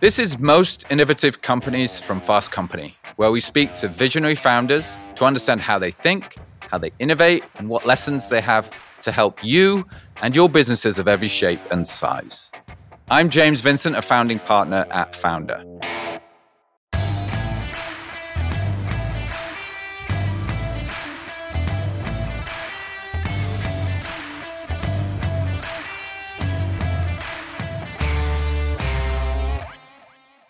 This is Most Innovative Companies from Fast Company, where we speak to visionary founders to understand how they think, how they innovate, and what lessons they have to help you and your businesses of every shape and size. I'm James Vincent, a founding partner at Foundr.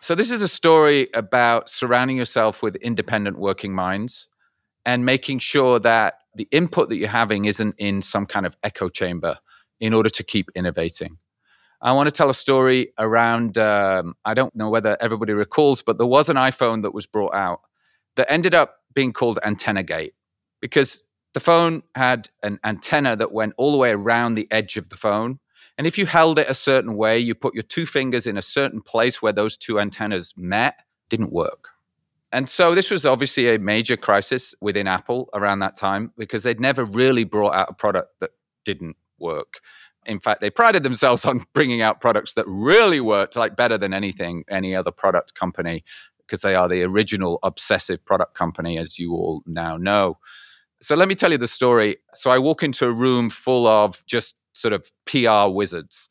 So, this is a story about surrounding yourself with independent working minds and making sure that the input that you're having isn't in some kind of echo chamber in order to keep innovating. I want to tell a story around, um, I don't know whether everybody recalls, but there was an iPhone that was brought out that ended up being called Antenna Gate because the phone had an antenna that went all the way around the edge of the phone and if you held it a certain way, you put your two fingers in a certain place where those two antennas met, didn't work. And so this was obviously a major crisis within Apple around that time because they'd never really brought out a product that didn't work. In fact, they prided themselves on bringing out products that really worked, like better than anything, any other product company, because they are the original obsessive product company, as you all now know. So let me tell you the story. So I walk into a room full of just sort of PR wizards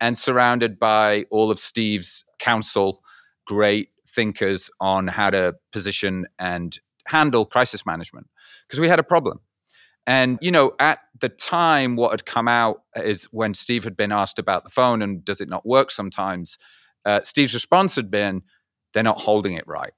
and surrounded by all of Steve's counsel, great thinkers on how to position and handle crisis management because we had a problem. And, you know, at the time, what had come out is when Steve had been asked about the phone and does it not work sometimes, uh, Steve's response had been, they're not holding it right,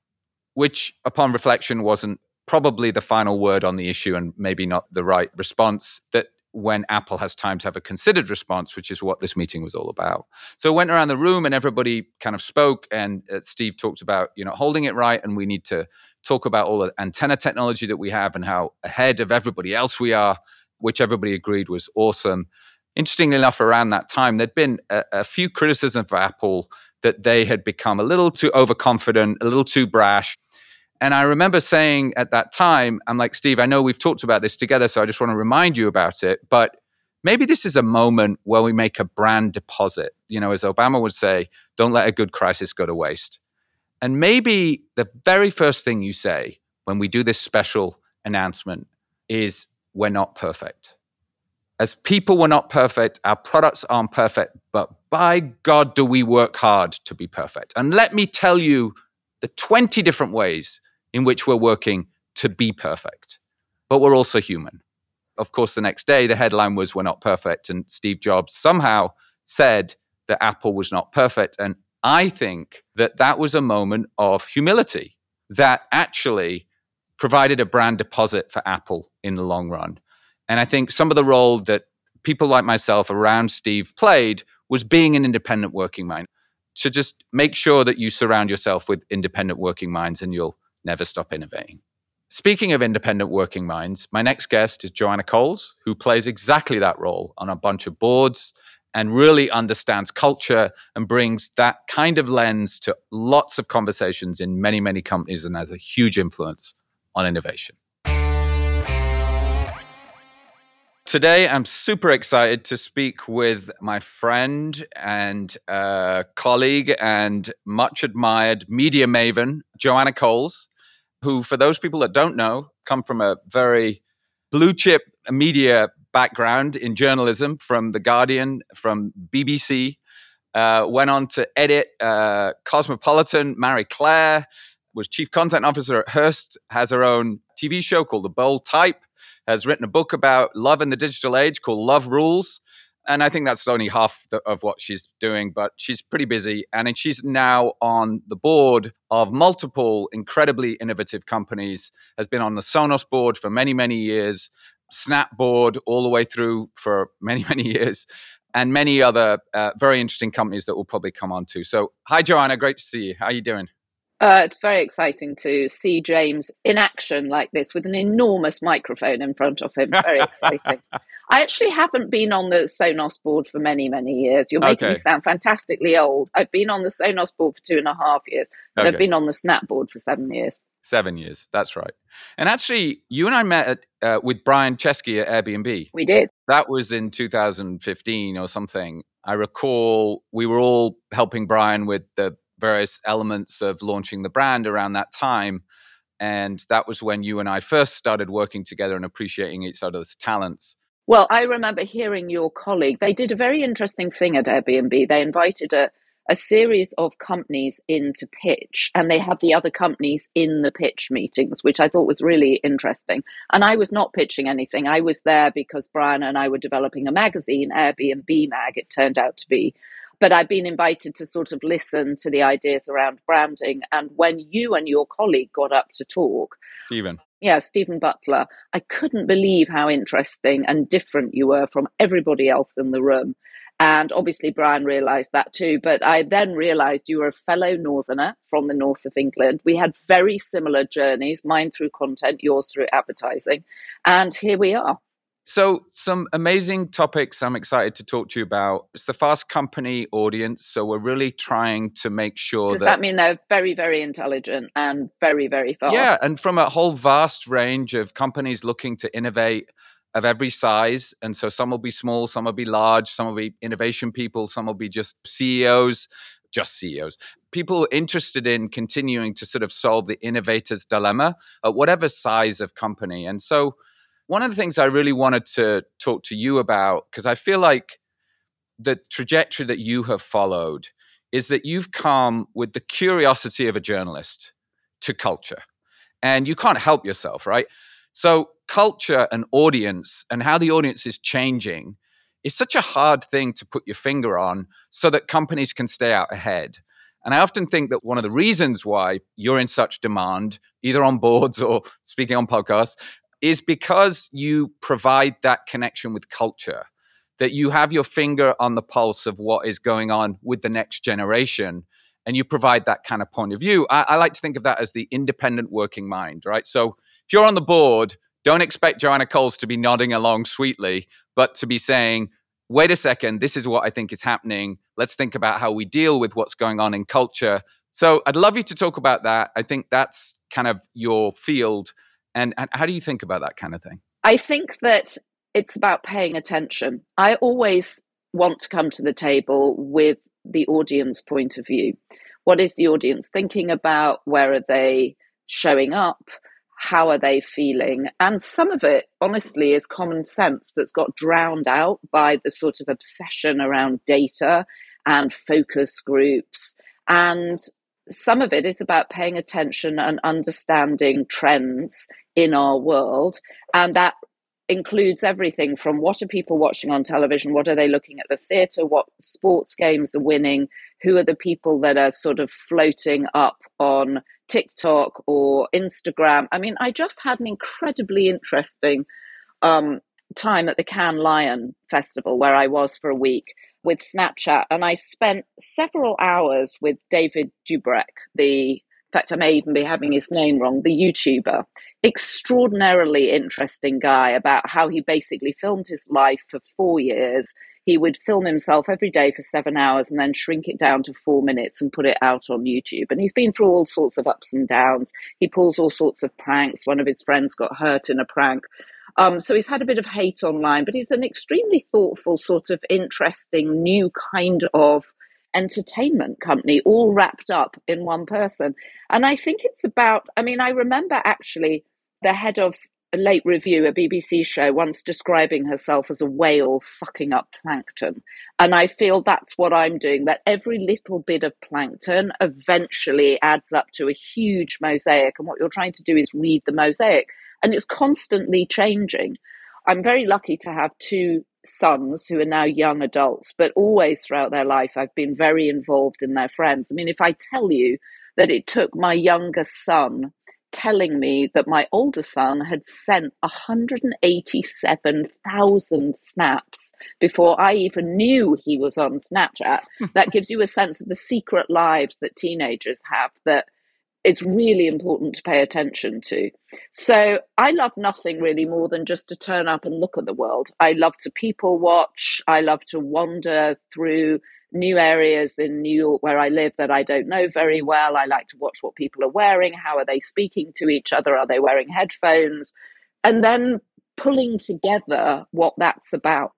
which upon reflection wasn't probably the final word on the issue and maybe not the right response. That when Apple has time to have a considered response, which is what this meeting was all about. So I went around the room and everybody kind of spoke, and uh, Steve talked about you know holding it right, and we need to talk about all the antenna technology that we have and how ahead of everybody else we are, which everybody agreed was awesome. Interestingly enough, around that time, there'd been a, a few criticisms of Apple that they had become a little too overconfident, a little too brash and I remember saying at that time, I'm like, Steve, I know we've talked about this together, so I just want to remind you about it. But maybe this is a moment where we make a brand deposit. You know, as Obama would say, don't let a good crisis go to waste. And maybe the very first thing you say when we do this special announcement is we're not perfect. As people, we're not perfect. Our products aren't perfect, but by God, do we work hard to be perfect. And let me tell you the 20 different ways in which we're working to be perfect, but we're also human. Of course, the next day, the headline was We're not perfect. And Steve Jobs somehow said that Apple was not perfect. And I think that that was a moment of humility that actually provided a brand deposit for Apple in the long run. And I think some of the role that people like myself around Steve played was being an independent working mind. So just make sure that you surround yourself with independent working minds and you'll never stop innovating. Speaking of independent working minds, my next guest is Joanna Coles, who plays exactly that role on a bunch of boards and really understands culture and brings that kind of lens to lots of conversations in many, many companies and has a huge influence on innovation. Today, I'm super excited to speak with my friend and uh, colleague and much admired media maven, Joanna Coles, who, for those people that don't know, come from a very blue chip media background in journalism from The Guardian, from BBC, uh, went on to edit uh, Cosmopolitan, Marie Claire, was chief content officer at Hearst, has her own TV show called The Bold Type has written a book about love in the digital age called Love Rules. And I think that's only half the, of what she's doing, but she's pretty busy. And she's now on the board of multiple incredibly innovative companies, has been on the Sonos board for many, many years, Snap board all the way through for many, many years, and many other uh, very interesting companies that we'll probably come on to. So, hi, Joanna. Great to see you. How are you doing? Uh, it's very exciting to see James in action like this with an enormous microphone in front of him. Very exciting. I actually haven't been on the Sonos board for many, many years. You're making okay. me sound fantastically old. I've been on the Sonos board for two and a half years, and okay. I've been on the Snap board for seven years. Seven years. That's right. And actually, you and I met at, uh, with Brian Chesky at Airbnb. We did. That was in 2015 or something. I recall we were all helping Brian with the various elements of launching the brand around that time. And that was when you and I first started working together and appreciating each other's talents. Well, I remember hearing your colleague. They did a very interesting thing at Airbnb. They invited a, a series of companies in to pitch, and they had the other companies in the pitch meetings, which I thought was really interesting. And I was not pitching anything. I was there because Brian and I were developing a magazine, Airbnb Mag, it turned out to be. But I've been invited to sort of listen to the ideas around branding. And when you and your colleague got up to talk, Stephen yeah, Stephen Butler, I couldn't believe how interesting and different you were from everybody else in the room. And obviously, Brian realized that too. But I then realized you were a fellow Northerner from the north of England. We had very similar journeys, mine through content, yours through advertising. And here we are. So, some amazing topics I'm excited to talk to you about. It's the Fast Company audience. So, we're really trying to make sure Does that. that mean they're very, very intelligent and very, very fast? Yeah, and from a whole vast range of companies looking to innovate of every size. And so, some will be small, some will be large, some will be innovation people, some will be just CEOs, just CEOs, people interested in continuing to sort of solve the innovator's dilemma at whatever size of company. And so, one of the things I really wanted to talk to you about, because I feel like the trajectory that you have followed is that you've come with the curiosity of a journalist to culture. And you can't help yourself, right? So, culture and audience and how the audience is changing is such a hard thing to put your finger on so that companies can stay out ahead. And I often think that one of the reasons why you're in such demand, either on boards or speaking on podcasts, is because you provide that connection with culture, that you have your finger on the pulse of what is going on with the next generation, and you provide that kind of point of view. I, I like to think of that as the independent working mind, right? So if you're on the board, don't expect Joanna Coles to be nodding along sweetly, but to be saying, wait a second, this is what I think is happening. Let's think about how we deal with what's going on in culture. So I'd love you to talk about that. I think that's kind of your field. And, and how do you think about that kind of thing? I think that it's about paying attention. I always want to come to the table with the audience point of view. What is the audience thinking about? Where are they showing up? How are they feeling? And some of it, honestly, is common sense that's got drowned out by the sort of obsession around data and focus groups. And some of it is about paying attention and understanding trends in our world. And that includes everything from what are people watching on television, what are they looking at the theatre, what sports games are winning, who are the people that are sort of floating up on TikTok or Instagram. I mean, I just had an incredibly interesting um, time at the Cannes Lion Festival where I was for a week with Snapchat, and I spent several hours with David Dobrik, the in fact, I may even be having his name wrong, the YouTuber. Extraordinarily interesting guy about how he basically filmed his life for four years. He would film himself every day for seven hours and then shrink it down to four minutes and put it out on YouTube. And he's been through all sorts of ups and downs. He pulls all sorts of pranks. One of his friends got hurt in a prank. Um, so he's had a bit of hate online, but he's an extremely thoughtful, sort of interesting, new kind of entertainment company, all wrapped up in one person. And I think it's about, I mean, I remember actually the head of a late review, a BBC show, once describing herself as a whale sucking up plankton. And I feel that's what I'm doing, that every little bit of plankton eventually adds up to a huge mosaic. And what you're trying to do is read the mosaic. And it's constantly changing. I'm very lucky to have two sons who are now young adults, but always throughout their life, I've been very involved in their friends. I mean, if I tell you that it took my younger son telling me that my older son had sent 187,000 snaps before I even knew he was on Snapchat, that gives you a sense of the secret lives that teenagers have that it's really important to pay attention to. So I love nothing really more than just to turn up and look at the world. I love to people watch. I love to wander through new areas in New York where I live that I don't know very well. I like to watch what people are wearing. How are they speaking to each other? Are they wearing headphones? And then pulling together what that's about.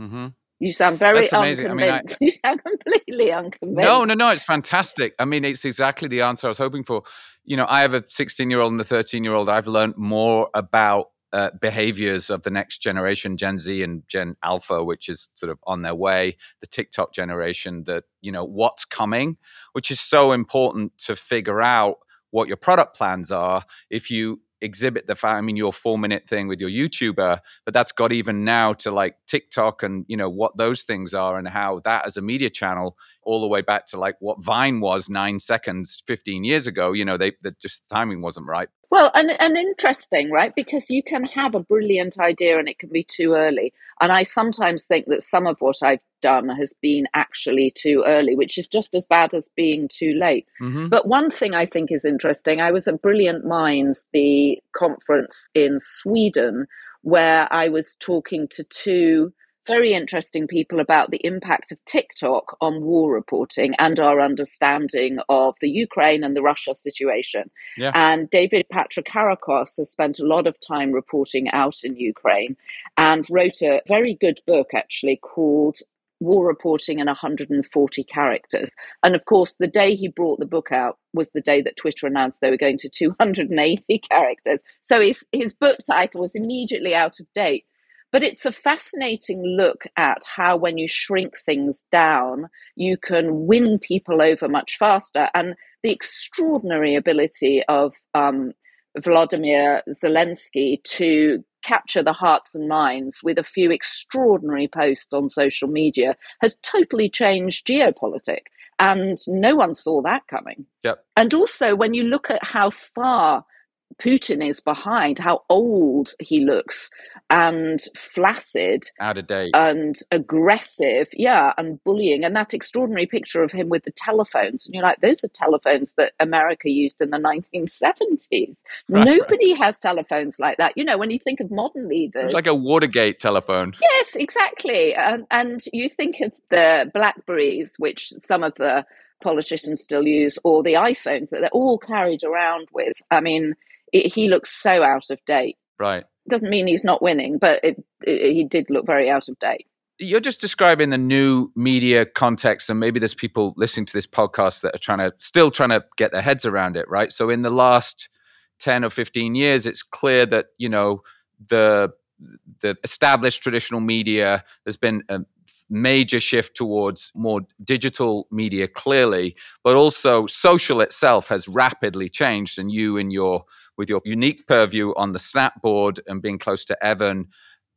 Mm-hmm. You sound very That's unconvinced. I mean, I, you sound completely unconvinced. No, no, no. It's fantastic. I mean, it's exactly the answer I was hoping for. You know, I have a 16 year old and a 13 year old. I've learned more about uh, behaviors of the next generation, Gen Z and Gen Alpha, which is sort of on their way, the TikTok generation, that, you know, what's coming, which is so important to figure out what your product plans are. If you exhibit the fact. I mean, your four minute thing with your YouTuber, but that's got even now to like TikTok and you know what those things are and how that as a media channel, all the way back to like what Vine was nine seconds, fifteen years ago. You know, they just the timing wasn't right. Well, and, and interesting, right? Because you can have a brilliant idea and it can be too early. And I sometimes think that some of what I've done has been actually too early, which is just as bad as being too late. Mm-hmm. But one thing I think is interesting I was at Brilliant Minds, the conference in Sweden, where I was talking to two very interesting people about the impact of TikTok on war reporting and our understanding of the Ukraine and the Russia situation. Yeah. And David Patrikarakos has spent a lot of time reporting out in Ukraine and wrote a very good book actually called war reporting in 140 characters. And of course, the day he brought the book out was the day that Twitter announced they were going to 280 characters. So his, his book title was immediately out of date. But it's a fascinating look at how, when you shrink things down, you can win people over much faster. And the extraordinary ability of um, Vladimir Zelensky to capture the hearts and minds with a few extraordinary posts on social media has totally changed geopolitics. And no one saw that coming. Yep. And also, when you look at how far Putin is behind, how old he looks and flaccid, out of date, and aggressive, yeah, and bullying. And that extraordinary picture of him with the telephones. And you're like, those are telephones that America used in the 1970s. Right, Nobody right. has telephones like that. You know, when you think of modern leaders, it's like a Watergate telephone. Yes, exactly. And, and you think of the Blackberries, which some of the politicians still use, or the iPhones that they're all carried around with. I mean, it, he looks so out of date. Right. Doesn't mean he's not winning, but it, it, he did look very out of date. You're just describing the new media context, and maybe there's people listening to this podcast that are trying to still trying to get their heads around it, right? So in the last 10 or 15 years, it's clear that, you know, the the established traditional media, there's been a major shift towards more digital media, clearly, but also social itself has rapidly changed. And you, in your with your unique purview on the Snapboard and being close to Evan.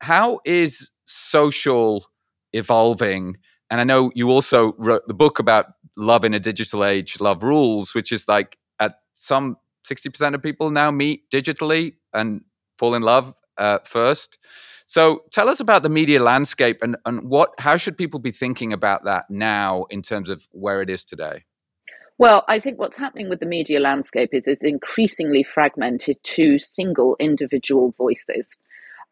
How is social evolving? And I know you also wrote the book about love in a digital age, Love Rules, which is like at some 60% of people now meet digitally and fall in love uh, first. So tell us about the media landscape and, and what how should people be thinking about that now in terms of where it is today? Well, I think what's happening with the media landscape is it's increasingly fragmented to single individual voices.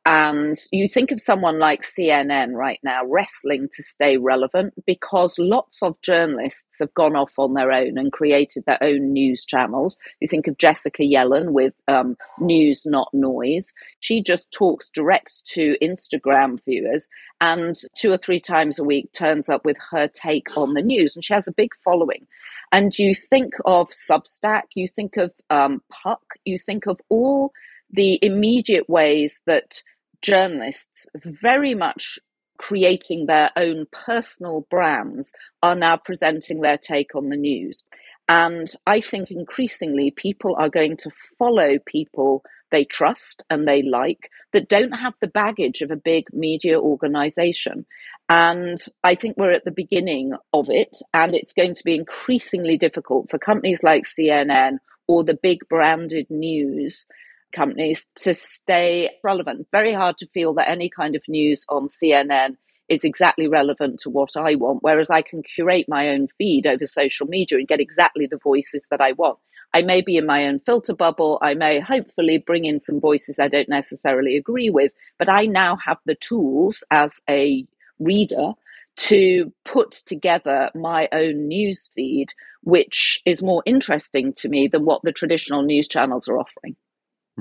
And you think of someone like CNN right now wrestling to stay relevant because lots of journalists have gone off on their own and created their own news channels. You think of Jessica Yellin with um, News Not Noise. She just talks direct to Instagram viewers and two or three times a week turns up with her take on the news. And she has a big following. And you think of Substack, you think of um, Puck, you think of all the immediate ways that journalists very much creating their own personal brands are now presenting their take on the news. And I think increasingly people are going to follow people they trust and they like that don't have the baggage of a big media organization. And I think we're at the beginning of it. And it's going to be increasingly difficult for companies like CNN or the big branded news companies to stay relevant. Very hard to feel that any kind of news on CNN is exactly relevant to what I want, whereas I can curate my own feed over social media and get exactly the voices that I want. I may be in my own filter bubble. I may hopefully bring in some voices I don't necessarily agree with, but I now have the tools as a reader to put together my own news feed, which is more interesting to me than what the traditional news channels are offering.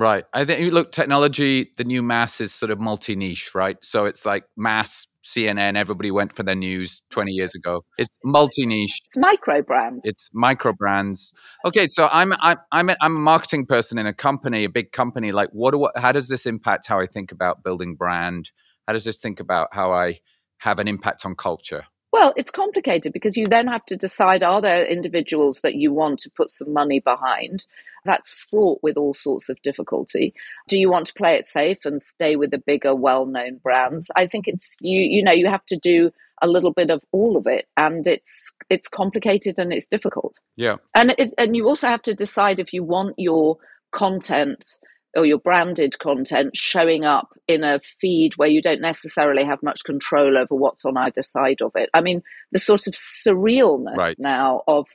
Right. I think look, technology, the new mass is sort of multi niche, right? So it's like mass CNN, everybody went for their news 20 years ago. It's multi niche. It's micro brands. It's micro brands. Okay, so I'm I'm I'm a, I'm a marketing person in a company, a big company. Like, what do how does this impact how I think about building brand? How does this think about how I have an impact on culture? Well, it's complicated because you then have to decide are there individuals that you want to put some money behind? That's fraught with all sorts of difficulty. Do you want to play it safe and stay with the bigger, well known brands? I think it's you you know, you have to do a little bit of all of it and it's it's complicated and it's difficult. Yeah. And it, and you also have to decide if you want your content or your branded content showing up in a feed where you don't necessarily have much control over what's on either side of it. I mean, the sort of surrealness right. now of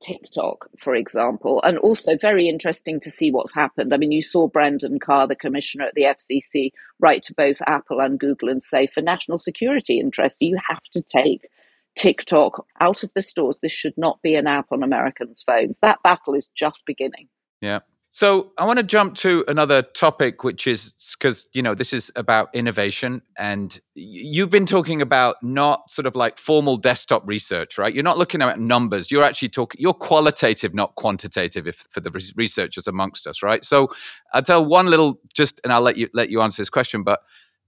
TikTok, for example, and also very interesting to see what's happened. I mean, you saw Brendan Carr, the commissioner at the FCC, write to both Apple and Google and say, for national security interests, you have to take TikTok out of the stores. This should not be an app on Americans' phones. That battle is just beginning. Yeah. So I want to jump to another topic, which is because you know this is about innovation, and you've been talking about not sort of like formal desktop research, right? You're not looking at numbers. You're actually talking. You're qualitative, not quantitative, if for the researchers amongst us, right? So I'll tell one little just, and I'll let you let you answer this question, but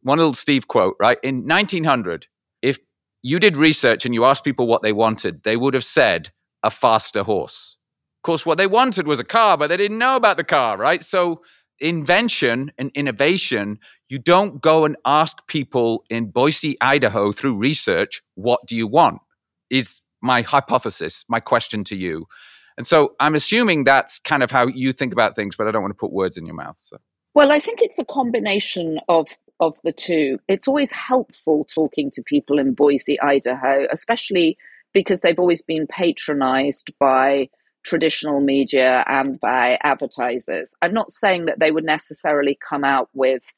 one little Steve quote, right? In 1900, if you did research and you asked people what they wanted, they would have said a faster horse of course, what they wanted was a car, but they didn't know about the car, right? So, invention and innovation, you don't go and ask people in Boise, Idaho through research, what do you want? Is my hypothesis, my question to you. And so I'm assuming that's kind of how you think about things, but I don't want to put words in your mouth. So. Well, I think it's a combination of of the two. It's always helpful talking to people in Boise, Idaho, especially because they've always been patronized by traditional media and by advertisers. I'm not saying that they would necessarily come out with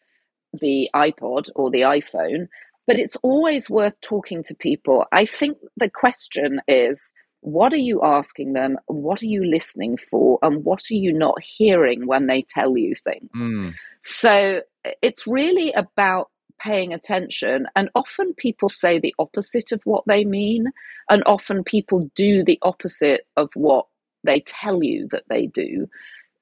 the iPod or the iPhone, but it's always worth talking to people. I think the question is what are you asking them? What are you listening for? And what are you not hearing when they tell you things? Mm. So it's really about paying attention. And often people say the opposite of what they mean. And often people do the opposite of what they tell you that they do.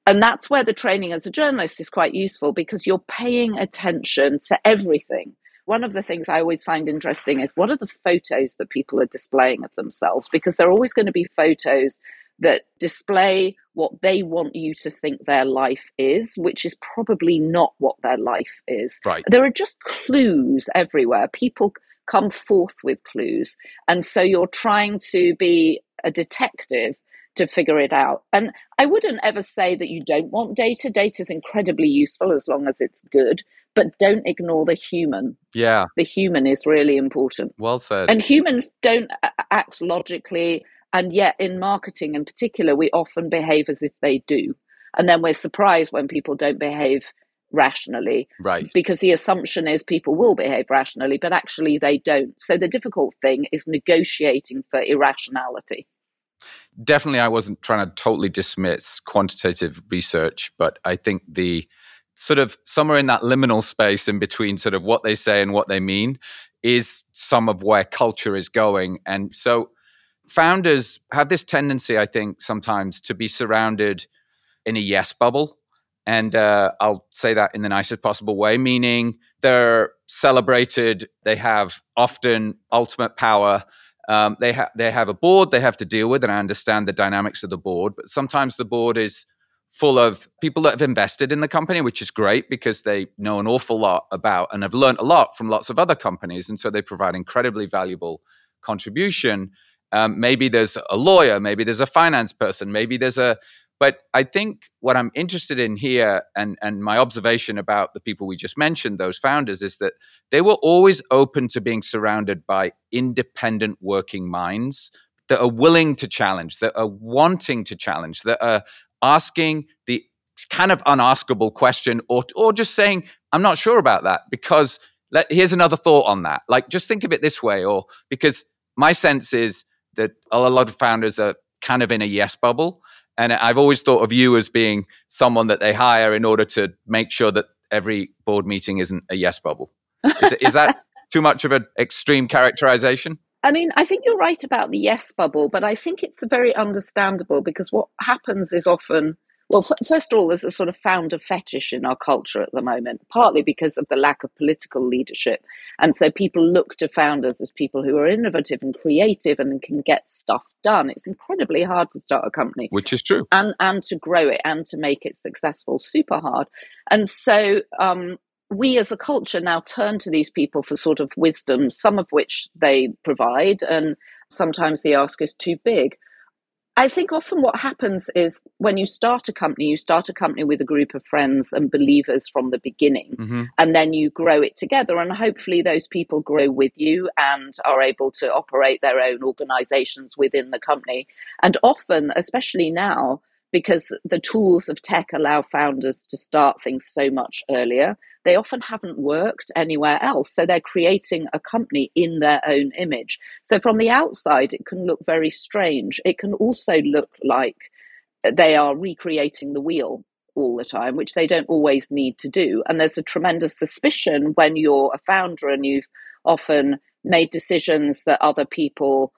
And that's where the training as a journalist is quite useful because you're paying attention to everything. One of the things I always find interesting is what are the photos that people are displaying of themselves? Because there are always going to be photos that display what they want you to think their life is, which is probably not what their life is. Right. There are just clues everywhere. People come forth with clues. And so you're trying to be a detective to figure it out. And I wouldn't ever say that you don't want data. Data is incredibly useful as long as it's good, but don't ignore the human. Yeah. The human is really important. Well said. And humans don't act logically. And yet, in marketing in particular, we often behave as if they do. And then we're surprised when people don't behave rationally. Right. Because the assumption is people will behave rationally, but actually they don't. So the difficult thing is negotiating for irrationality definitely I wasn't trying to totally dismiss quantitative research, but I think the sort of somewhere in that liminal space in between sort of what they say and what they mean is some of where culture is going. And so founders have this tendency, I think, sometimes to be surrounded in a yes bubble. And uh, I'll say that in the nicest possible way, meaning they're celebrated, they have often ultimate power, um, they have they have a board they have to deal with, and I understand the dynamics of the board. But sometimes the board is full of people that have invested in the company, which is great because they know an awful lot about and have learned a lot from lots of other companies, and so they provide incredibly valuable contribution. Um, maybe there's a lawyer, maybe there's a finance person, maybe there's a but I think what I'm interested in here, and, and my observation about the people we just mentioned, those founders, is that they were always open to being surrounded by independent working minds that are willing to challenge, that are wanting to challenge, that are asking the kind of unaskable question, or, or just saying, I'm not sure about that, because let, here's another thought on that. Like, just think of it this way, or because my sense is that a lot of founders are kind of in a yes bubble. And I've always thought of you as being someone that they hire in order to make sure that every board meeting isn't a yes bubble. Is, is that too much of an extreme characterization? I mean, I think you're right about the yes bubble, but I think it's very understandable because what happens is often well, f- first of all, there's a sort of founder fetish in our culture at the moment, partly because of the lack of political leadership. And so people look to founders as people who are innovative and creative and can get stuff done. It's incredibly hard to start a company. Which is true. And, and to grow it and to make it successful, super hard. And so um, we as a culture now turn to these people for sort of wisdom, some of which they provide, and sometimes the ask is too big. I think often what happens is when you start a company, you start a company with a group of friends and believers from the beginning, mm-hmm. and then you grow it together. And hopefully, those people grow with you and are able to operate their own organizations within the company. And often, especially now, because the tools of tech allow founders to start things so much earlier. They often haven't worked anywhere else. So they're creating a company in their own image. So from the outside, it can look very strange. It can also look like they are recreating the wheel all the time, which they don't always need to do. And there's a tremendous suspicion when you're a founder and you've often made decisions that other people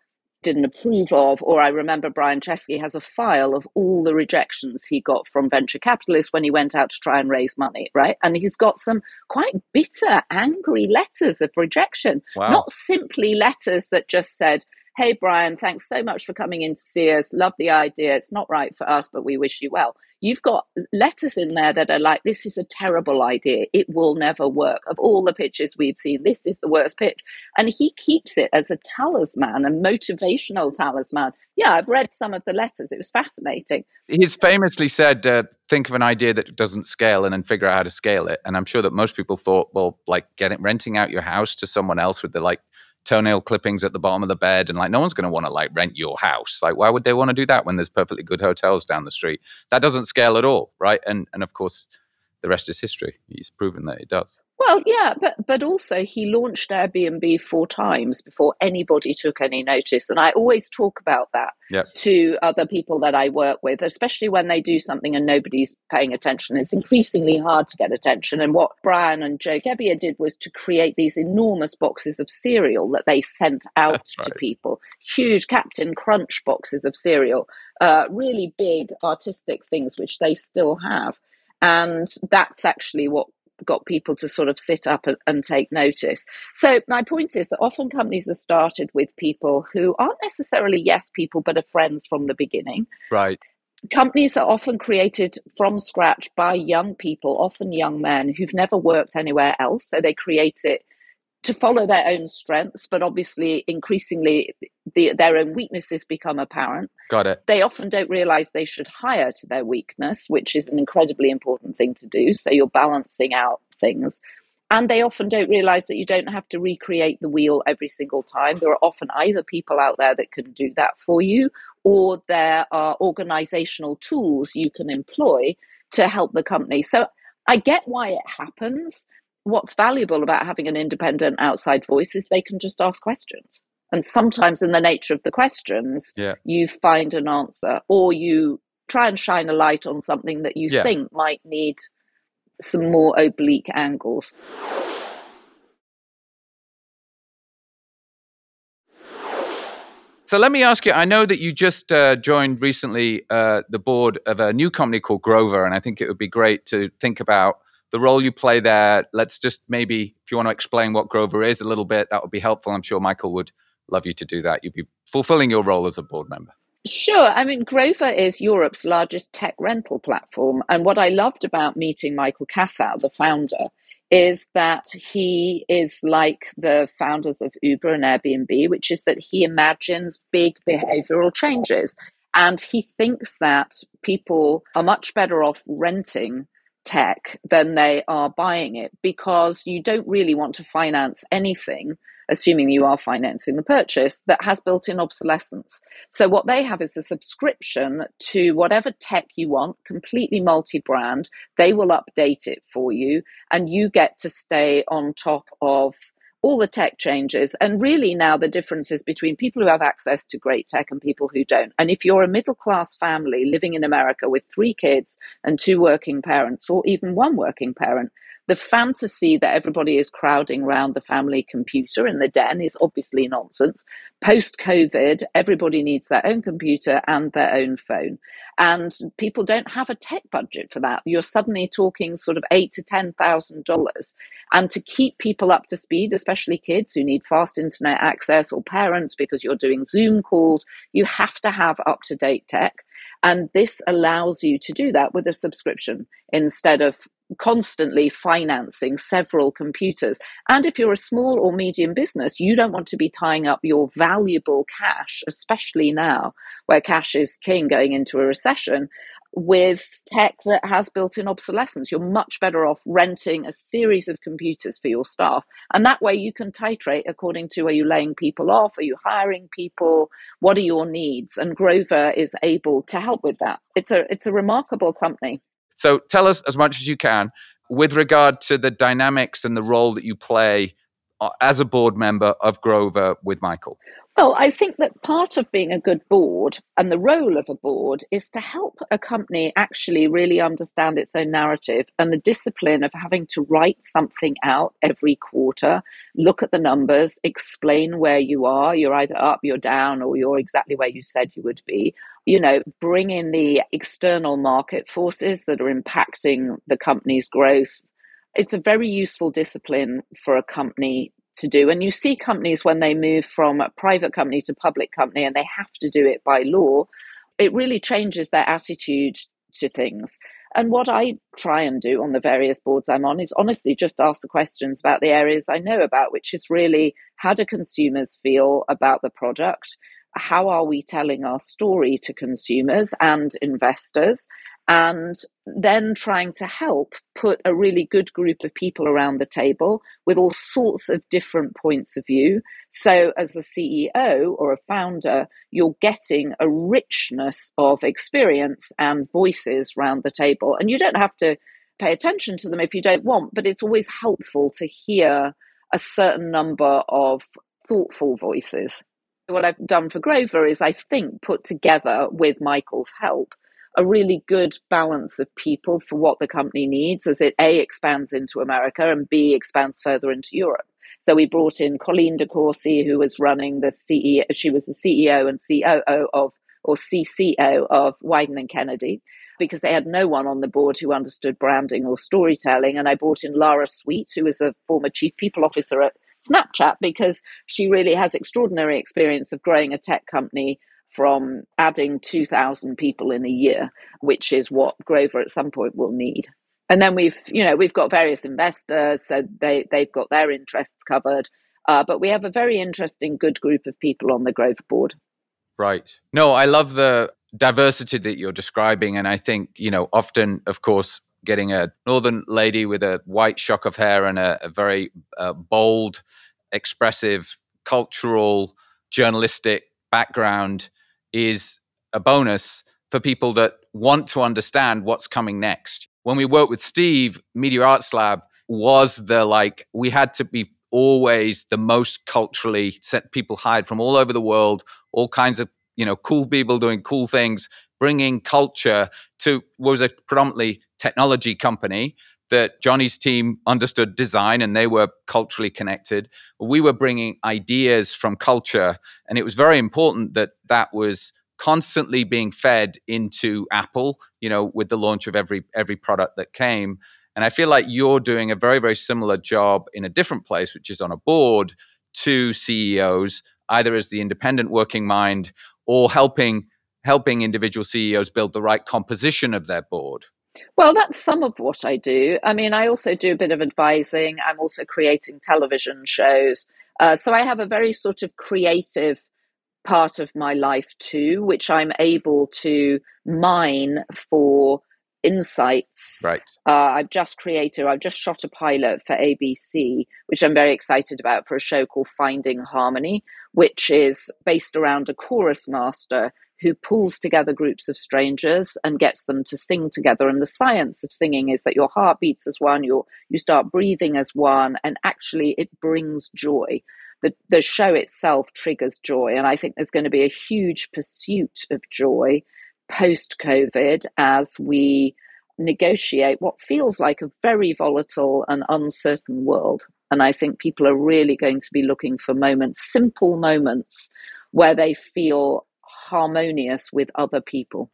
didn't approve of, or I remember Brian Chesky has a file of all the rejections he got from venture capitalists when he went out to try and raise money, right? And he's got some quite bitter, angry letters of rejection, wow. not simply letters that just said, Hey, Brian, thanks so much for coming in to see us. Love the idea. It's not right for us, but we wish you well. You've got letters in there that are like, this is a terrible idea. It will never work. Of all the pitches we've seen, this is the worst pitch. And he keeps it as a talisman, a motivational talisman. Yeah, I've read some of the letters. It was fascinating. He's famously said, uh, think of an idea that doesn't scale and then figure out how to scale it. And I'm sure that most people thought, well, like getting renting out your house to someone else with the like toenail clippings at the bottom of the bed and like no one's going to want to like rent your house. Like why would they want to do that when there's perfectly good hotels down the street? That doesn't scale at all right? And and of course the rest is history. He's proven that it does well, yeah, but but also he launched Airbnb four times before anybody took any notice, and I always talk about that yep. to other people that I work with, especially when they do something and nobody's paying attention. It's increasingly hard to get attention, and what Brian and Joe Gebbia did was to create these enormous boxes of cereal that they sent out right. to people, huge Captain Crunch boxes of cereal, uh, really big artistic things which they still have. And that's actually what got people to sort of sit up and, and, take notice. So my point is that often companies are started with people who aren't necessarily yes people, but are friends from the beginning. Right. Companies are often created from scratch by young people, often young men who've never worked anywhere else. So they create it to follow their own strengths, but obviously increasingly the, their own weaknesses become apparent. Got it. They often don't realize they should hire to their weakness, which is an incredibly important thing to do. So you're balancing out things. And they often don't realize that you don't have to recreate the wheel every single time. There are often either people out there that can do that for you, or there are organizational tools you can employ to help the company. So I get why it happens what's valuable about having an independent outside voice is they can just ask questions. And sometimes, in the nature of the questions, yeah. you find an answer or you try and shine a light on something that you yeah. think might need some more oblique angles. So let me ask you I know that you just uh, joined recently uh, the board of a new company called Grover, and I think it would be great to think about the role you play there. Let's just maybe, if you want to explain what Grover is a little bit, that would be helpful. I'm sure Michael would love you to do that. You'd be fulfilling your role as a board member. Sure. I mean, Grover is Europe's largest tech rental platform. And what I loved about meeting Michael Cassau, the founder, is that he is like the founders of Uber and Airbnb, which is that he imagines big behavioral changes. And he thinks that people are much better off renting tech, then they are buying it because you don't really want to finance anything, assuming you are financing the purchase, that has built in obsolescence. So, what they have is a subscription to whatever tech you want, completely multi brand. They will update it for you, and you get to stay on top of all the tech changes. And really, now the difference is between people who have access to great tech and people who don't. And if you're a middle class family living in America with three kids and two working parents, or even one working parent, the fantasy that everybody is crowding around the family computer in the den is obviously nonsense. Post COVID, everybody needs their own computer and their own phone. And people don't have a tech budget for that. You're suddenly talking sort of eight to ten thousand dollars. And to keep people up to speed, especially kids who need fast internet access or parents because you're doing Zoom calls, you have to have up to date tech. And this allows you to do that with a subscription instead of constantly financing several computers. And if you're a small or medium business, you don't want to be tying up your valuable cash, especially now where cash is king going into a recession, with tech that has built in obsolescence. You're much better off renting a series of computers for your staff. And that way you can titrate according to are you laying people off? Are you hiring people? What are your needs? And Grover is able to help with that. It's a it's a remarkable company. So tell us as much as you can with regard to the dynamics and the role that you play uh, as a board member of Grover with Michael. Well, I think that part of being a good board and the role of a board is to help a company actually really understand its own narrative and the discipline of having to write something out every quarter, look at the numbers, explain where you are. You're either up, you're down, or you're exactly where you said you would be. You know, bring in the external market forces that are impacting the company's growth. It's a very useful discipline for a company to do. And you see companies when they move from a private company to public company and they have to do it by law, it really changes their attitude to things. And what I try and do on the various boards I'm on is honestly just ask the questions about the areas I know about, which is really how do consumers feel about the product? How are we telling our story to consumers and investors? And then trying to help put a really good group of people around the table with all sorts of different points of view. So, as a CEO or a founder, you're getting a richness of experience and voices around the table. And you don't have to pay attention to them if you don't want, but it's always helpful to hear a certain number of thoughtful voices. What I've done for Grover is, I think, put together with Michael's help a really good balance of people for what the company needs as it A expands into America and B expands further into Europe. So we brought in Colleen DeCourcy, who was running the CEO, she was the CEO and COO of, or CCO of Wieden and Kennedy, because they had no one on the board who understood branding or storytelling. And I brought in Lara Sweet, who was a former chief people officer at Snapchat, because she really has extraordinary experience of growing a tech company from adding 2,000 people in a year, which is what Grover at some point will need. And then we've, you know, we've got various investors, so they they've got their interests covered. Uh, but we have a very interesting, good group of people on the Grover board. Right. No, I love the diversity that you're describing, and I think you know, often, of course, getting a northern lady with a white shock of hair and a, a very uh, bold, expressive, cultural, journalistic background is a bonus for people that want to understand what's coming next. When we worked with Steve, Media Arts Lab was the like, we had to be always the most culturally set people hired from all over the world, all kinds of, you know, cool people doing cool things, bringing culture to was a predominantly technology company that Johnny's team understood design and they were culturally connected. We were bringing ideas from culture, and it was very important that that was constantly being fed into Apple. You know, with the launch of every every product that came. And I feel like you're doing a very very similar job in a different place, which is on a board to CEOs, either as the independent working mind or helping helping individual CEOs build the right composition of their board. Well, that's some of what I do. I mean, I also do a bit of advising. I'm also creating television shows. Uh, so I have a very sort of creative part of my life too, which I'm able to mine for insights. Right. Uh, I've just created, I've just shot a pilot for ABC, which I'm very excited about for a show called Finding Harmony, which is based around a chorus master who pulls together groups of strangers and gets them to sing together. And the science of singing is that your heart beats as one, you you start breathing as one, and actually it brings joy. The, the show itself triggers joy. And I think there's going to be a huge pursuit of joy post COVID as we negotiate what feels like a very volatile and uncertain world. And I think people are really going to be looking for moments, simple moments, where they feel harmonious with other people.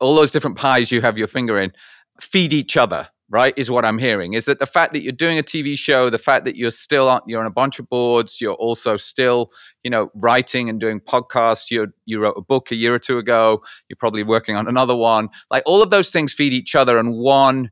All those different pies you have your finger in feed each other right is what i'm hearing. Is that the fact that you're doing a tv show the fact that you're still on you're on a bunch of boards you're also still you know writing and doing podcasts. You you wrote a book a year or two ago. You're probably working on another one. Like all of those things feed each other and one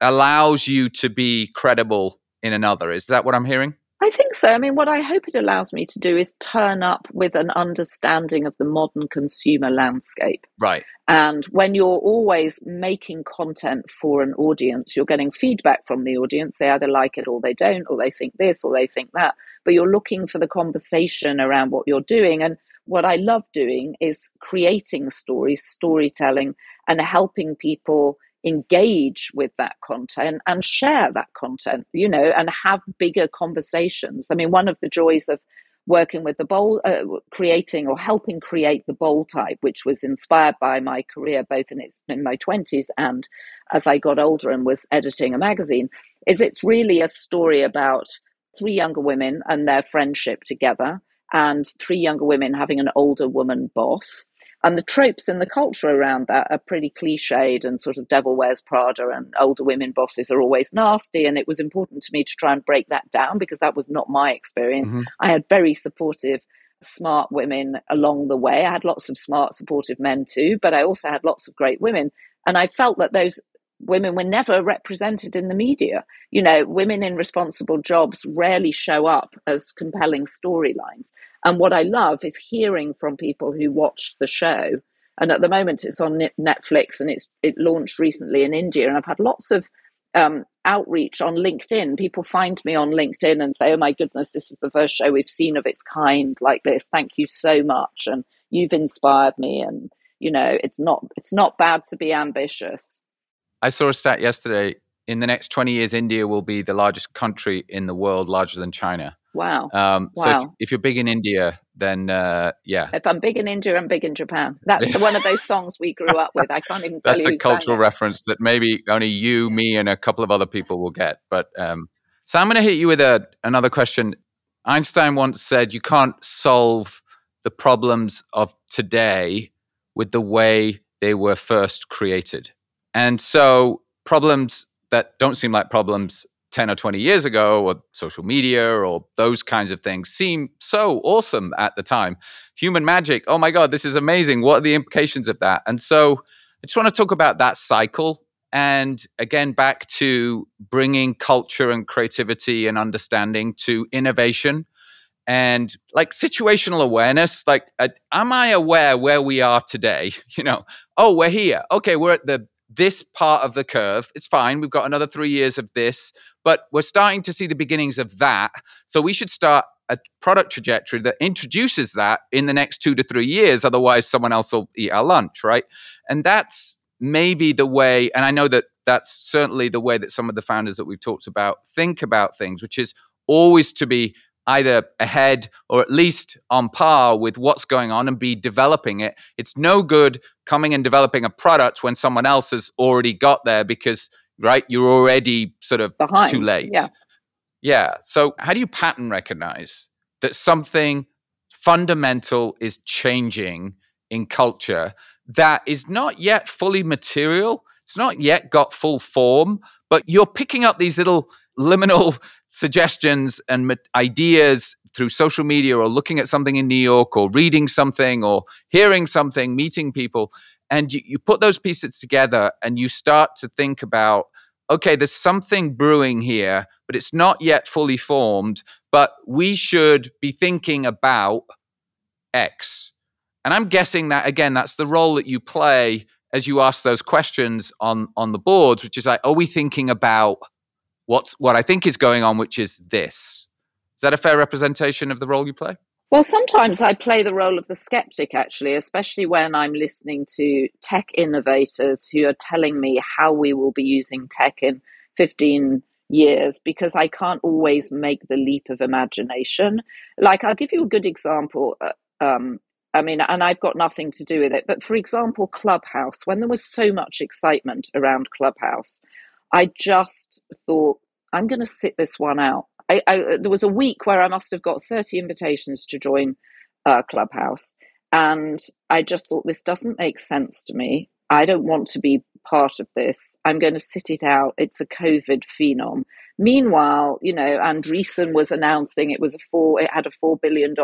allows you to be credible in another. Is that what i'm hearing I think so. I mean, what I hope it allows me to do is turn up with an understanding of the modern consumer landscape. Right. And when you're always making content for an audience, you're getting feedback from the audience. They either like it or they don't, or they think this or they think that. But you're looking for the conversation around what you're doing. And what I love doing is creating stories, storytelling, and helping people engage with that content and share that content, you know, and have bigger conversations. I mean, one of the joys of working with the Bold, uh, creating or helping create the Bold Type, which was inspired by my career both in its in my twenties and as I got older and was editing a magazine, is it's really a story about three younger women and their friendship together, and three younger women having an older woman boss and the tropes in the culture around that are pretty cliched and sort of devil wears Prada and older women bosses are always nasty. And it was important to me to try and break that down because that was not my experience. Mm-hmm. I had very supportive, smart women along the way. I had lots of smart, supportive men too, but I also had lots of great women. And I felt that those women were never represented in the media. You know, women in responsible jobs rarely show up as compelling storylines. And what I love is hearing from people who watch the show. And at the moment, it's on Netflix and it's it launched recently in India. And I've had lots of um, outreach on LinkedIn. People find me on LinkedIn and say, "Oh my goodness, this is the first show we've seen of its kind like this. Thank you so much, and you've inspired me." And you know, it's not it's not bad to be ambitious. I saw a stat yesterday. In the next 20 years, India will be the largest country in the world, larger than China. Wow. Um, wow. So if, if, you're big in India, then uh, yeah. If I'm big in India, I'm big in Japan. That's one of those songs we grew up with. I can't even tell you That's a cultural reference that maybe only you, me, and a couple of other people will get. But um, so I'm going to hit you with a, another question. Einstein once said, "You can't solve the problems of today with the way they were first created." And so problems that don't seem like problems 10 or 20 years ago, or social media, or those kinds of things, seem so awesome at the time. Human magic, oh my God, this is amazing. What are the implications of that? And so I just want to talk about that cycle. And again, back to bringing culture and creativity and understanding to innovation and like situational awareness. Like, uh, am I aware where we are today? You know, oh, we're here. Okay, we're at the this part of the curve. It's fine. We've got another three years of this, but we're starting to see the beginnings of that. So we should start a product trajectory that introduces that in the next two to three years. Otherwise, someone else will eat our lunch, right? And that's maybe the way, and I know that that's certainly the way that some of the founders that we've talked about think about things, which is always to be either ahead or at least on par with what's going on and be developing it. It's no good coming and developing a product when someone else has already got there because right you're already sort of Behind. too late. Yeah. Yeah. So how do you pattern recognize that something fundamental is changing in culture that is not yet fully material? It's not yet got full form, but you're picking up these little liminal suggestions and ideas through social media or looking at something in New York or reading something or hearing something, meeting people. And you, you put those pieces together and you start to think about okay, there's something brewing here, but it's not yet fully formed. But we should be thinking about X. And I'm guessing that, again, that's the role that you play as you ask those questions on on the boards, which is like, are we thinking about what's what I think is going on, which is this? Is that a fair representation of the role you play? Well, sometimes I play the role of the skeptic, actually, especially when I'm listening to tech innovators who are telling me how we will be using tech in 15 years because I can't always make the leap of imagination. Like, I'll give you a good example. Uh, um, I mean, and I've got nothing to do with it, but for example, Clubhouse, when there was so much excitement around Clubhouse, I just thought, I'm going to sit this one out. I, I, there was a week where I must have got 30 invitations to join uh, Clubhouse. And I just thought, this doesn't make sense to me. I don't want to be part of this. I'm going to sit it out. It's a COVID phenom. Meanwhile, you know, Andreessen was announcing it was a four, it had a $4 billion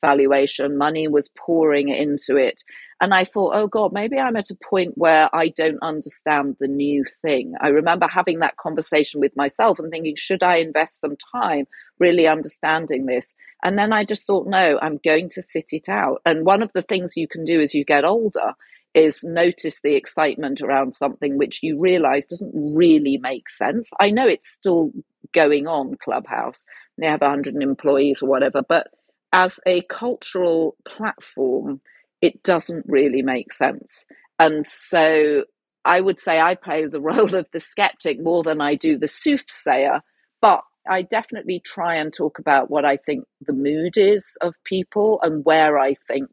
valuation. Money was pouring into it. And I thought, oh God, maybe I'm at a point where I don't understand the new thing. I remember having that conversation with myself and thinking, should I invest some time really understanding this? And then I just thought, no, I'm going to sit it out. And one of the things you can do as you get older is notice the excitement around something which you realize doesn't really make sense. I know it's still going on, Clubhouse. They have 100 employees or whatever, but as a cultural platform, it doesn't really make sense. And so I would say I play the role of the skeptic more than I do the soothsayer, but I definitely try and talk about what I think the mood is of people and where I think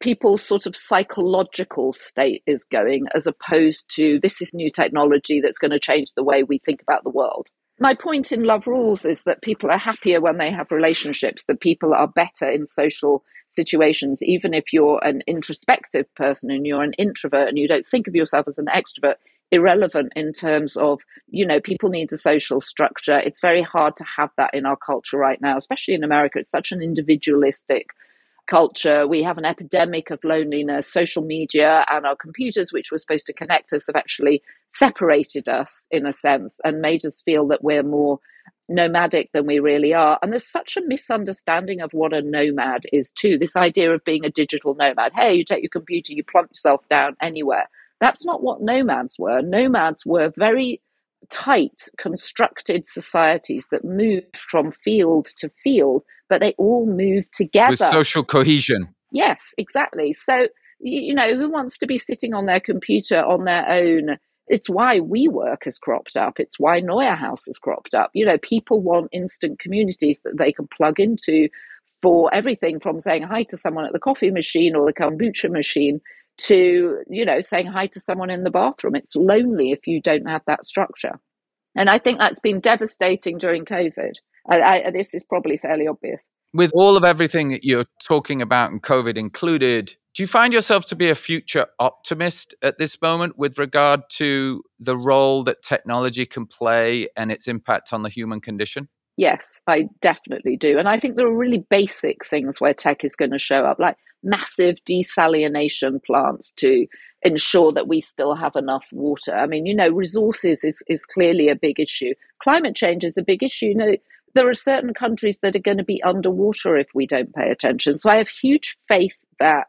people's sort of psychological state is going, as opposed to this is new technology that's going to change the way we think about the world my point in Love Rules is that people are happier when they have relationships, that people are better in social situations, even if you're an introspective person and you're an introvert and you don't think of yourself as an extrovert, irrelevant in terms of, you know, people need a social structure. It's very hard to have that in our culture right now, especially in America. It's such an individualistic culture. We have an epidemic of loneliness. Social media and our computers, which were supposed to connect us, have actually separated us in a sense and made us feel that we're more nomadic than we really are. And there's such a misunderstanding of what a nomad is, too. This idea of being a digital nomad. Hey, you take your computer, you plump yourself down anywhere. That's not what nomads were. Nomads were very tight, constructed societies that moved from field to field, but they all move together. With social cohesion. Yes, exactly. So, you know, who wants to be sitting on their computer on their own? It's why WeWork has cropped up. It's why Neue House has cropped up. You know, people want instant communities that they can plug into for everything from saying hi to someone at the coffee machine or the kombucha machine to you know saying hi to someone in the bathroom it's lonely if you don't have that structure and i think that's been devastating during covid I, I, this is probably fairly obvious with all of everything that you're talking about and covid included do you find yourself to be a future optimist at this moment with regard to the role that technology can play and its impact on the human condition Yes, I definitely do. And I think there are really basic things where tech is going to show up, like massive desalination plants to ensure that we still have enough water. I mean, you know, resources is, is clearly a big issue. Climate change is a big issue. You know, there are certain countries that are going to be underwater if we don't pay attention. So I have huge faith that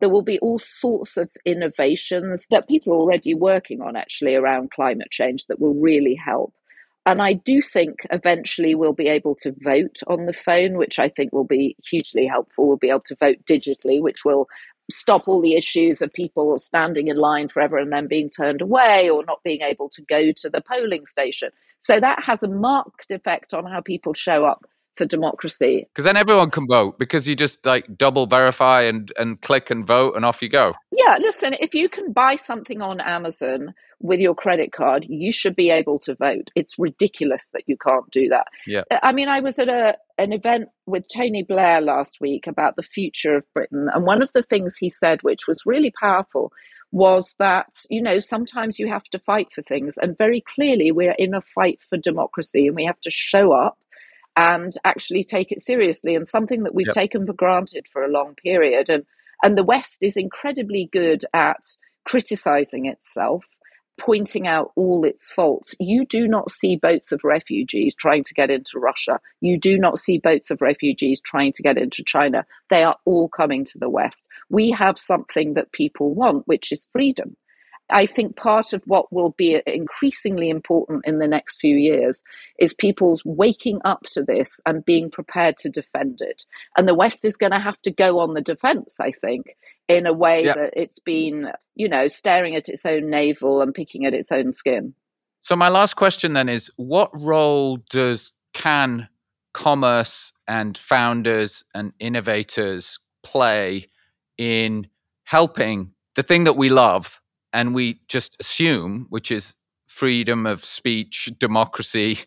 there will be all sorts of innovations that people are already working on actually around climate change that will really help. And I do think eventually we'll be able to vote on the phone, which I think will be hugely helpful. We'll be able to vote digitally, which will stop all the issues of people standing in line forever and then being turned away or not being able to go to the polling station. So that has a marked effect on how people show up for democracy. Because then everyone can vote because you just like double verify and, and click and vote and off you go. Yeah, listen, if you can buy something on Amazon with your credit card, you should be able to vote. It's ridiculous that you can't do that. Yeah. Uh, I mean, I was at a an event with Tony Blair last week about the future of Britain, and one of the things he said, which was really powerful, was that you know sometimes you have to fight for things, and very clearly we're in a fight for democracy, and we have to show up and actually take it seriously and something that we've yep. taken for granted for a long period and and the west is incredibly good at criticizing itself pointing out all its faults. You do not see boats of refugees trying to get into russia. You do not see boats of refugees trying to get into china. They are all coming to the west. We have something that people want which is freedom I think part of what will be increasingly important in the next few years is people's waking up to this and being prepared to defend it. And the West is going to have to go on the defense, I think, in a way yep. that it's been, you know, staring at its own navel and picking at its own skin. So my last question then is what role does can commerce and founders and innovators play in helping the thing that we love and we just assume, which is freedom of speech, democracy,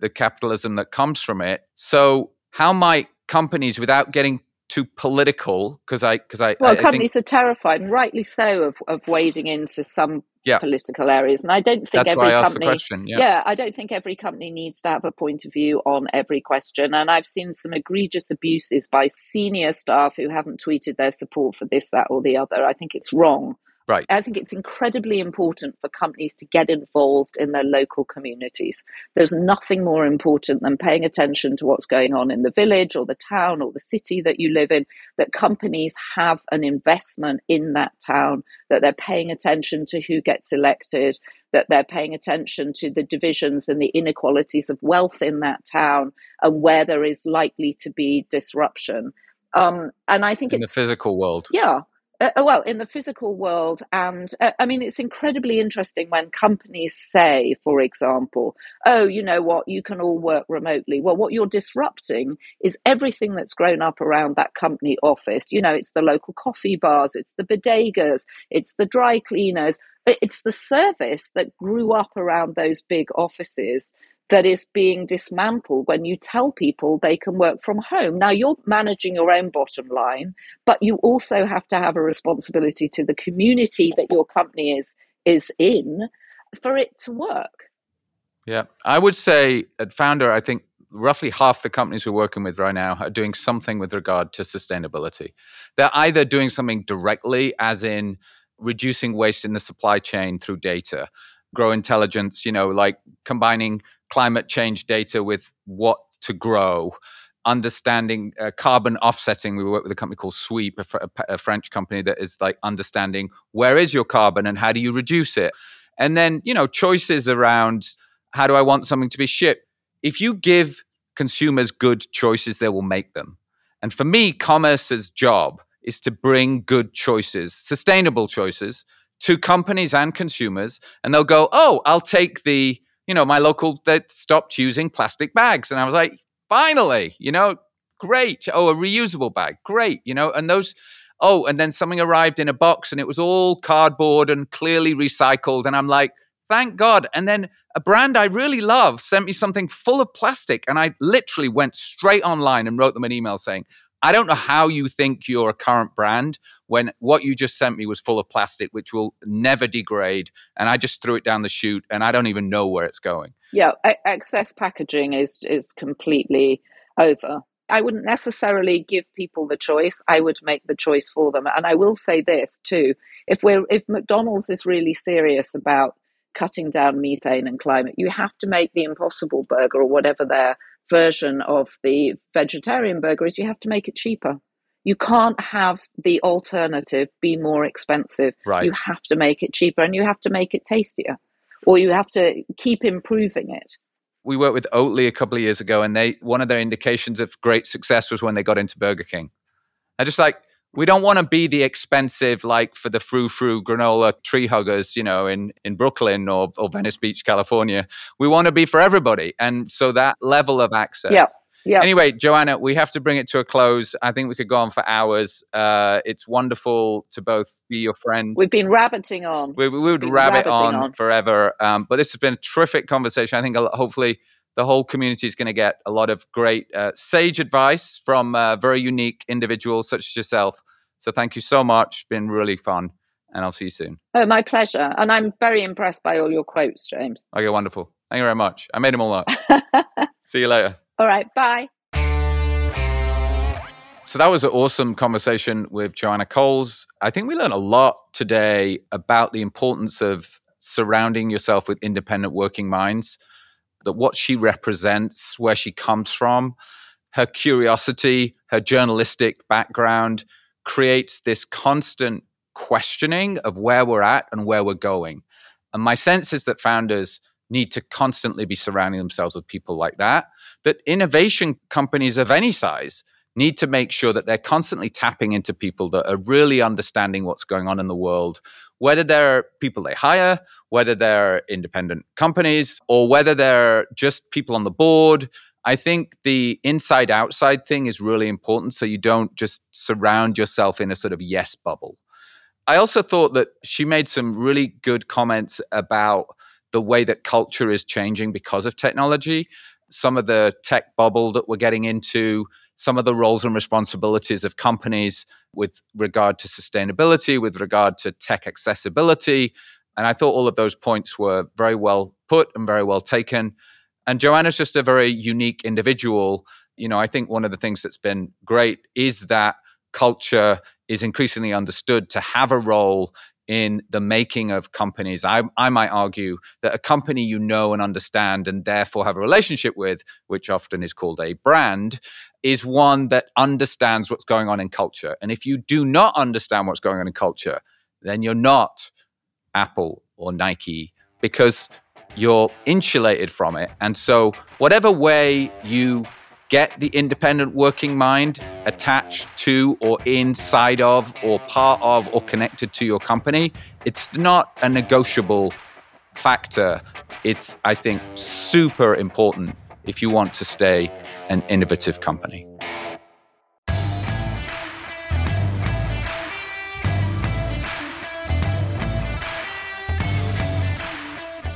the capitalism that comes from it. So, how might companies, without getting too political, because I, because I, well, I, companies think, are terrified, and rightly so, of, of wading into some yeah. political areas. And I don't think That's every company, yeah. yeah, I don't think every company needs to have a point of view on every question. And I've seen some egregious abuses by senior staff who haven't tweeted their support for this, that, or the other. I think it's wrong. Right. I think it's incredibly important for companies to get involved in their local communities. There's nothing more important than paying attention to what's going on in the village or the town or the city that you live in, that companies have an investment in that town, that they're paying attention to who gets elected, that they're paying attention to the divisions and the inequalities of wealth in that town and where there is likely to be disruption. Um, and I think in it's the physical world. Yeah, uh, uh, well, in the physical world. And uh, I mean, it's incredibly interesting when companies say, for example, oh, you know what, you can all work remotely. Well, what you're disrupting is everything that's grown up around that company office. You know, it's the local coffee bars, it's the bodegas, it's the dry cleaners, it's the service that grew up around those big offices that is being dismantled when you tell people they can work from home. Now, you're managing your own bottom line, but you also have to have a responsibility to the community that your company is, is in for it to work. Yeah, I would say at Founder, I think roughly half the companies we're working with right now are doing something with regard to sustainability. They're either doing something directly, as in reducing waste in the supply chain through data, grow intelligence, you know, like combining climate change data with what to grow, understanding uh, carbon offsetting. We work with a company called Sweep, a, fr- a, French company that is like understanding where is your carbon and how do you reduce it. And then, you know, choices around how do I want something to be shipped. If you give consumers good choices, they will make them. And for me, commerce's job is to bring good choices, sustainable choices to companies and consumers. And they'll go, oh, I'll take the you know, my local that stopped using plastic bags. And I was like, finally, you know, great. Oh, a reusable bag, great, you know, and those oh, and then something arrived in a box and it was all cardboard and clearly recycled. And I'm like, thank God. And then a brand I really love sent me something full of plastic. And I literally went straight online and wrote them an email saying, I don't know how you think you're a current brand when what you just sent me was full of plastic, which will never degrade. And I just threw it down the chute and I don't even know where it's going. Yeah, excess packaging is is completely over. I wouldn't necessarily give people the choice. I would make the choice for them. And I will say this too: if we're if McDonald's is really serious about cutting down methane and climate, you have to make the Impossible Burger or whatever their version of the vegetarian burger is you have to make it cheaper. You can't have the alternative be more expensive. Right. You have to make it cheaper and you have to make it tastier or you have to keep improving it. We worked with Oatly a couple of years ago and they one of their indications of great success was when they got into Burger King. I just like we don't want to be the expensive like for the frou frou granola tree huggers you know in in brooklyn or, or venice beach california we want to be for everybody and so that level of access yeah yeah. Anyway, Joanna, we have to bring it to a close. I think we could go on for hours. Uh, it's wonderful to both be your friend. We've been rabbiting on. We, we would rabbit on, on, forever. Um, but this has been a terrific conversation. I think hopefully the whole community is going to get a lot of great uh, sage advice from uh, very unique individuals such as yourself. So thank you so much. Been really fun. And I'll see you soon. Oh, my pleasure. And I'm very impressed by all your quotes, James. Okay, wonderful. Thank you very much. I made them all up. see you later. All right. Bye. So that was an awesome conversation with Joanna Coles. I think we learned a lot today about the importance of surrounding yourself with independent working minds that what she represents, where she comes from, her curiosity, her journalistic background creates this constant questioning of where we're at and where we're going. And my sense is that founders need to constantly be surrounding themselves with people like that. That innovation companies of any size need to make sure that they're constantly tapping into people that are really understanding what's going on in the world, whether they're people they hire, whether they're independent companies, or whether they're just people on the board. I think the inside outside thing is really important so you don't just surround yourself in a sort of yes bubble. I also thought that she made some really good comments about the way that culture is changing because of technology. Some of the tech bubble that we're getting into, some of the roles and responsibilities of companies with regard to sustainability, with regard to tech accessibility. And I thought all of those points were very well put and very well taken. And Joanna's just a very unique individual. You know, I think one of the things that's been great is that culture is increasingly understood to have a role in the making of companies. I, I might argue that a company you know and understand and therefore have a relationship with, which often is called a brand, is one that understands what's going on in culture. And if you do not understand what's going on in culture, then you're not Apple or Nike because you're insulated from it. And so, whatever way you get the independent working mind attached to or inside of or part of or connected to your company, it's not a negotiable factor. It's, I think, super important if you want to stay an innovative company.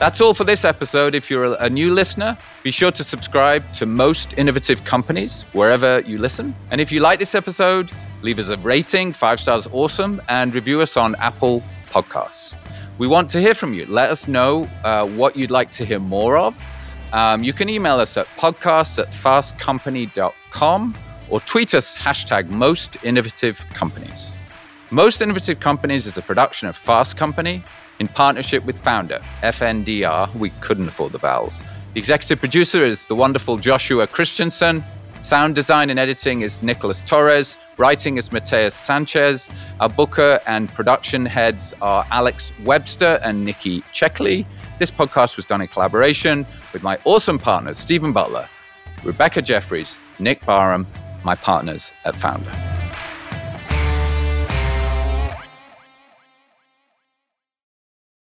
That's all for this episode. If you're a new listener, be sure to subscribe to Most Innovative Companies wherever you listen. And if you like this episode, leave us a rating, five stars awesome, and review us on Apple Podcasts. We want to hear from you. Let us know uh, what you'd like to hear more of. Um, you can email us at podcasts at fastcompany.com or tweet us hashtag most innovative companies. Most Innovative Companies is a production of Fast Company in partnership with Founder, FNDR. We couldn't afford the vowels. The executive producer is the wonderful Joshua Christensen. Sound design and editing is Nicholas Torres. Writing is Mateus Sanchez. Our booker and production heads are Alex Webster and Nikki Checkley. This podcast was done in collaboration with my awesome partners, Stephen Butler, Rebecca Jeffries, Nick Barham, my partners at Founder.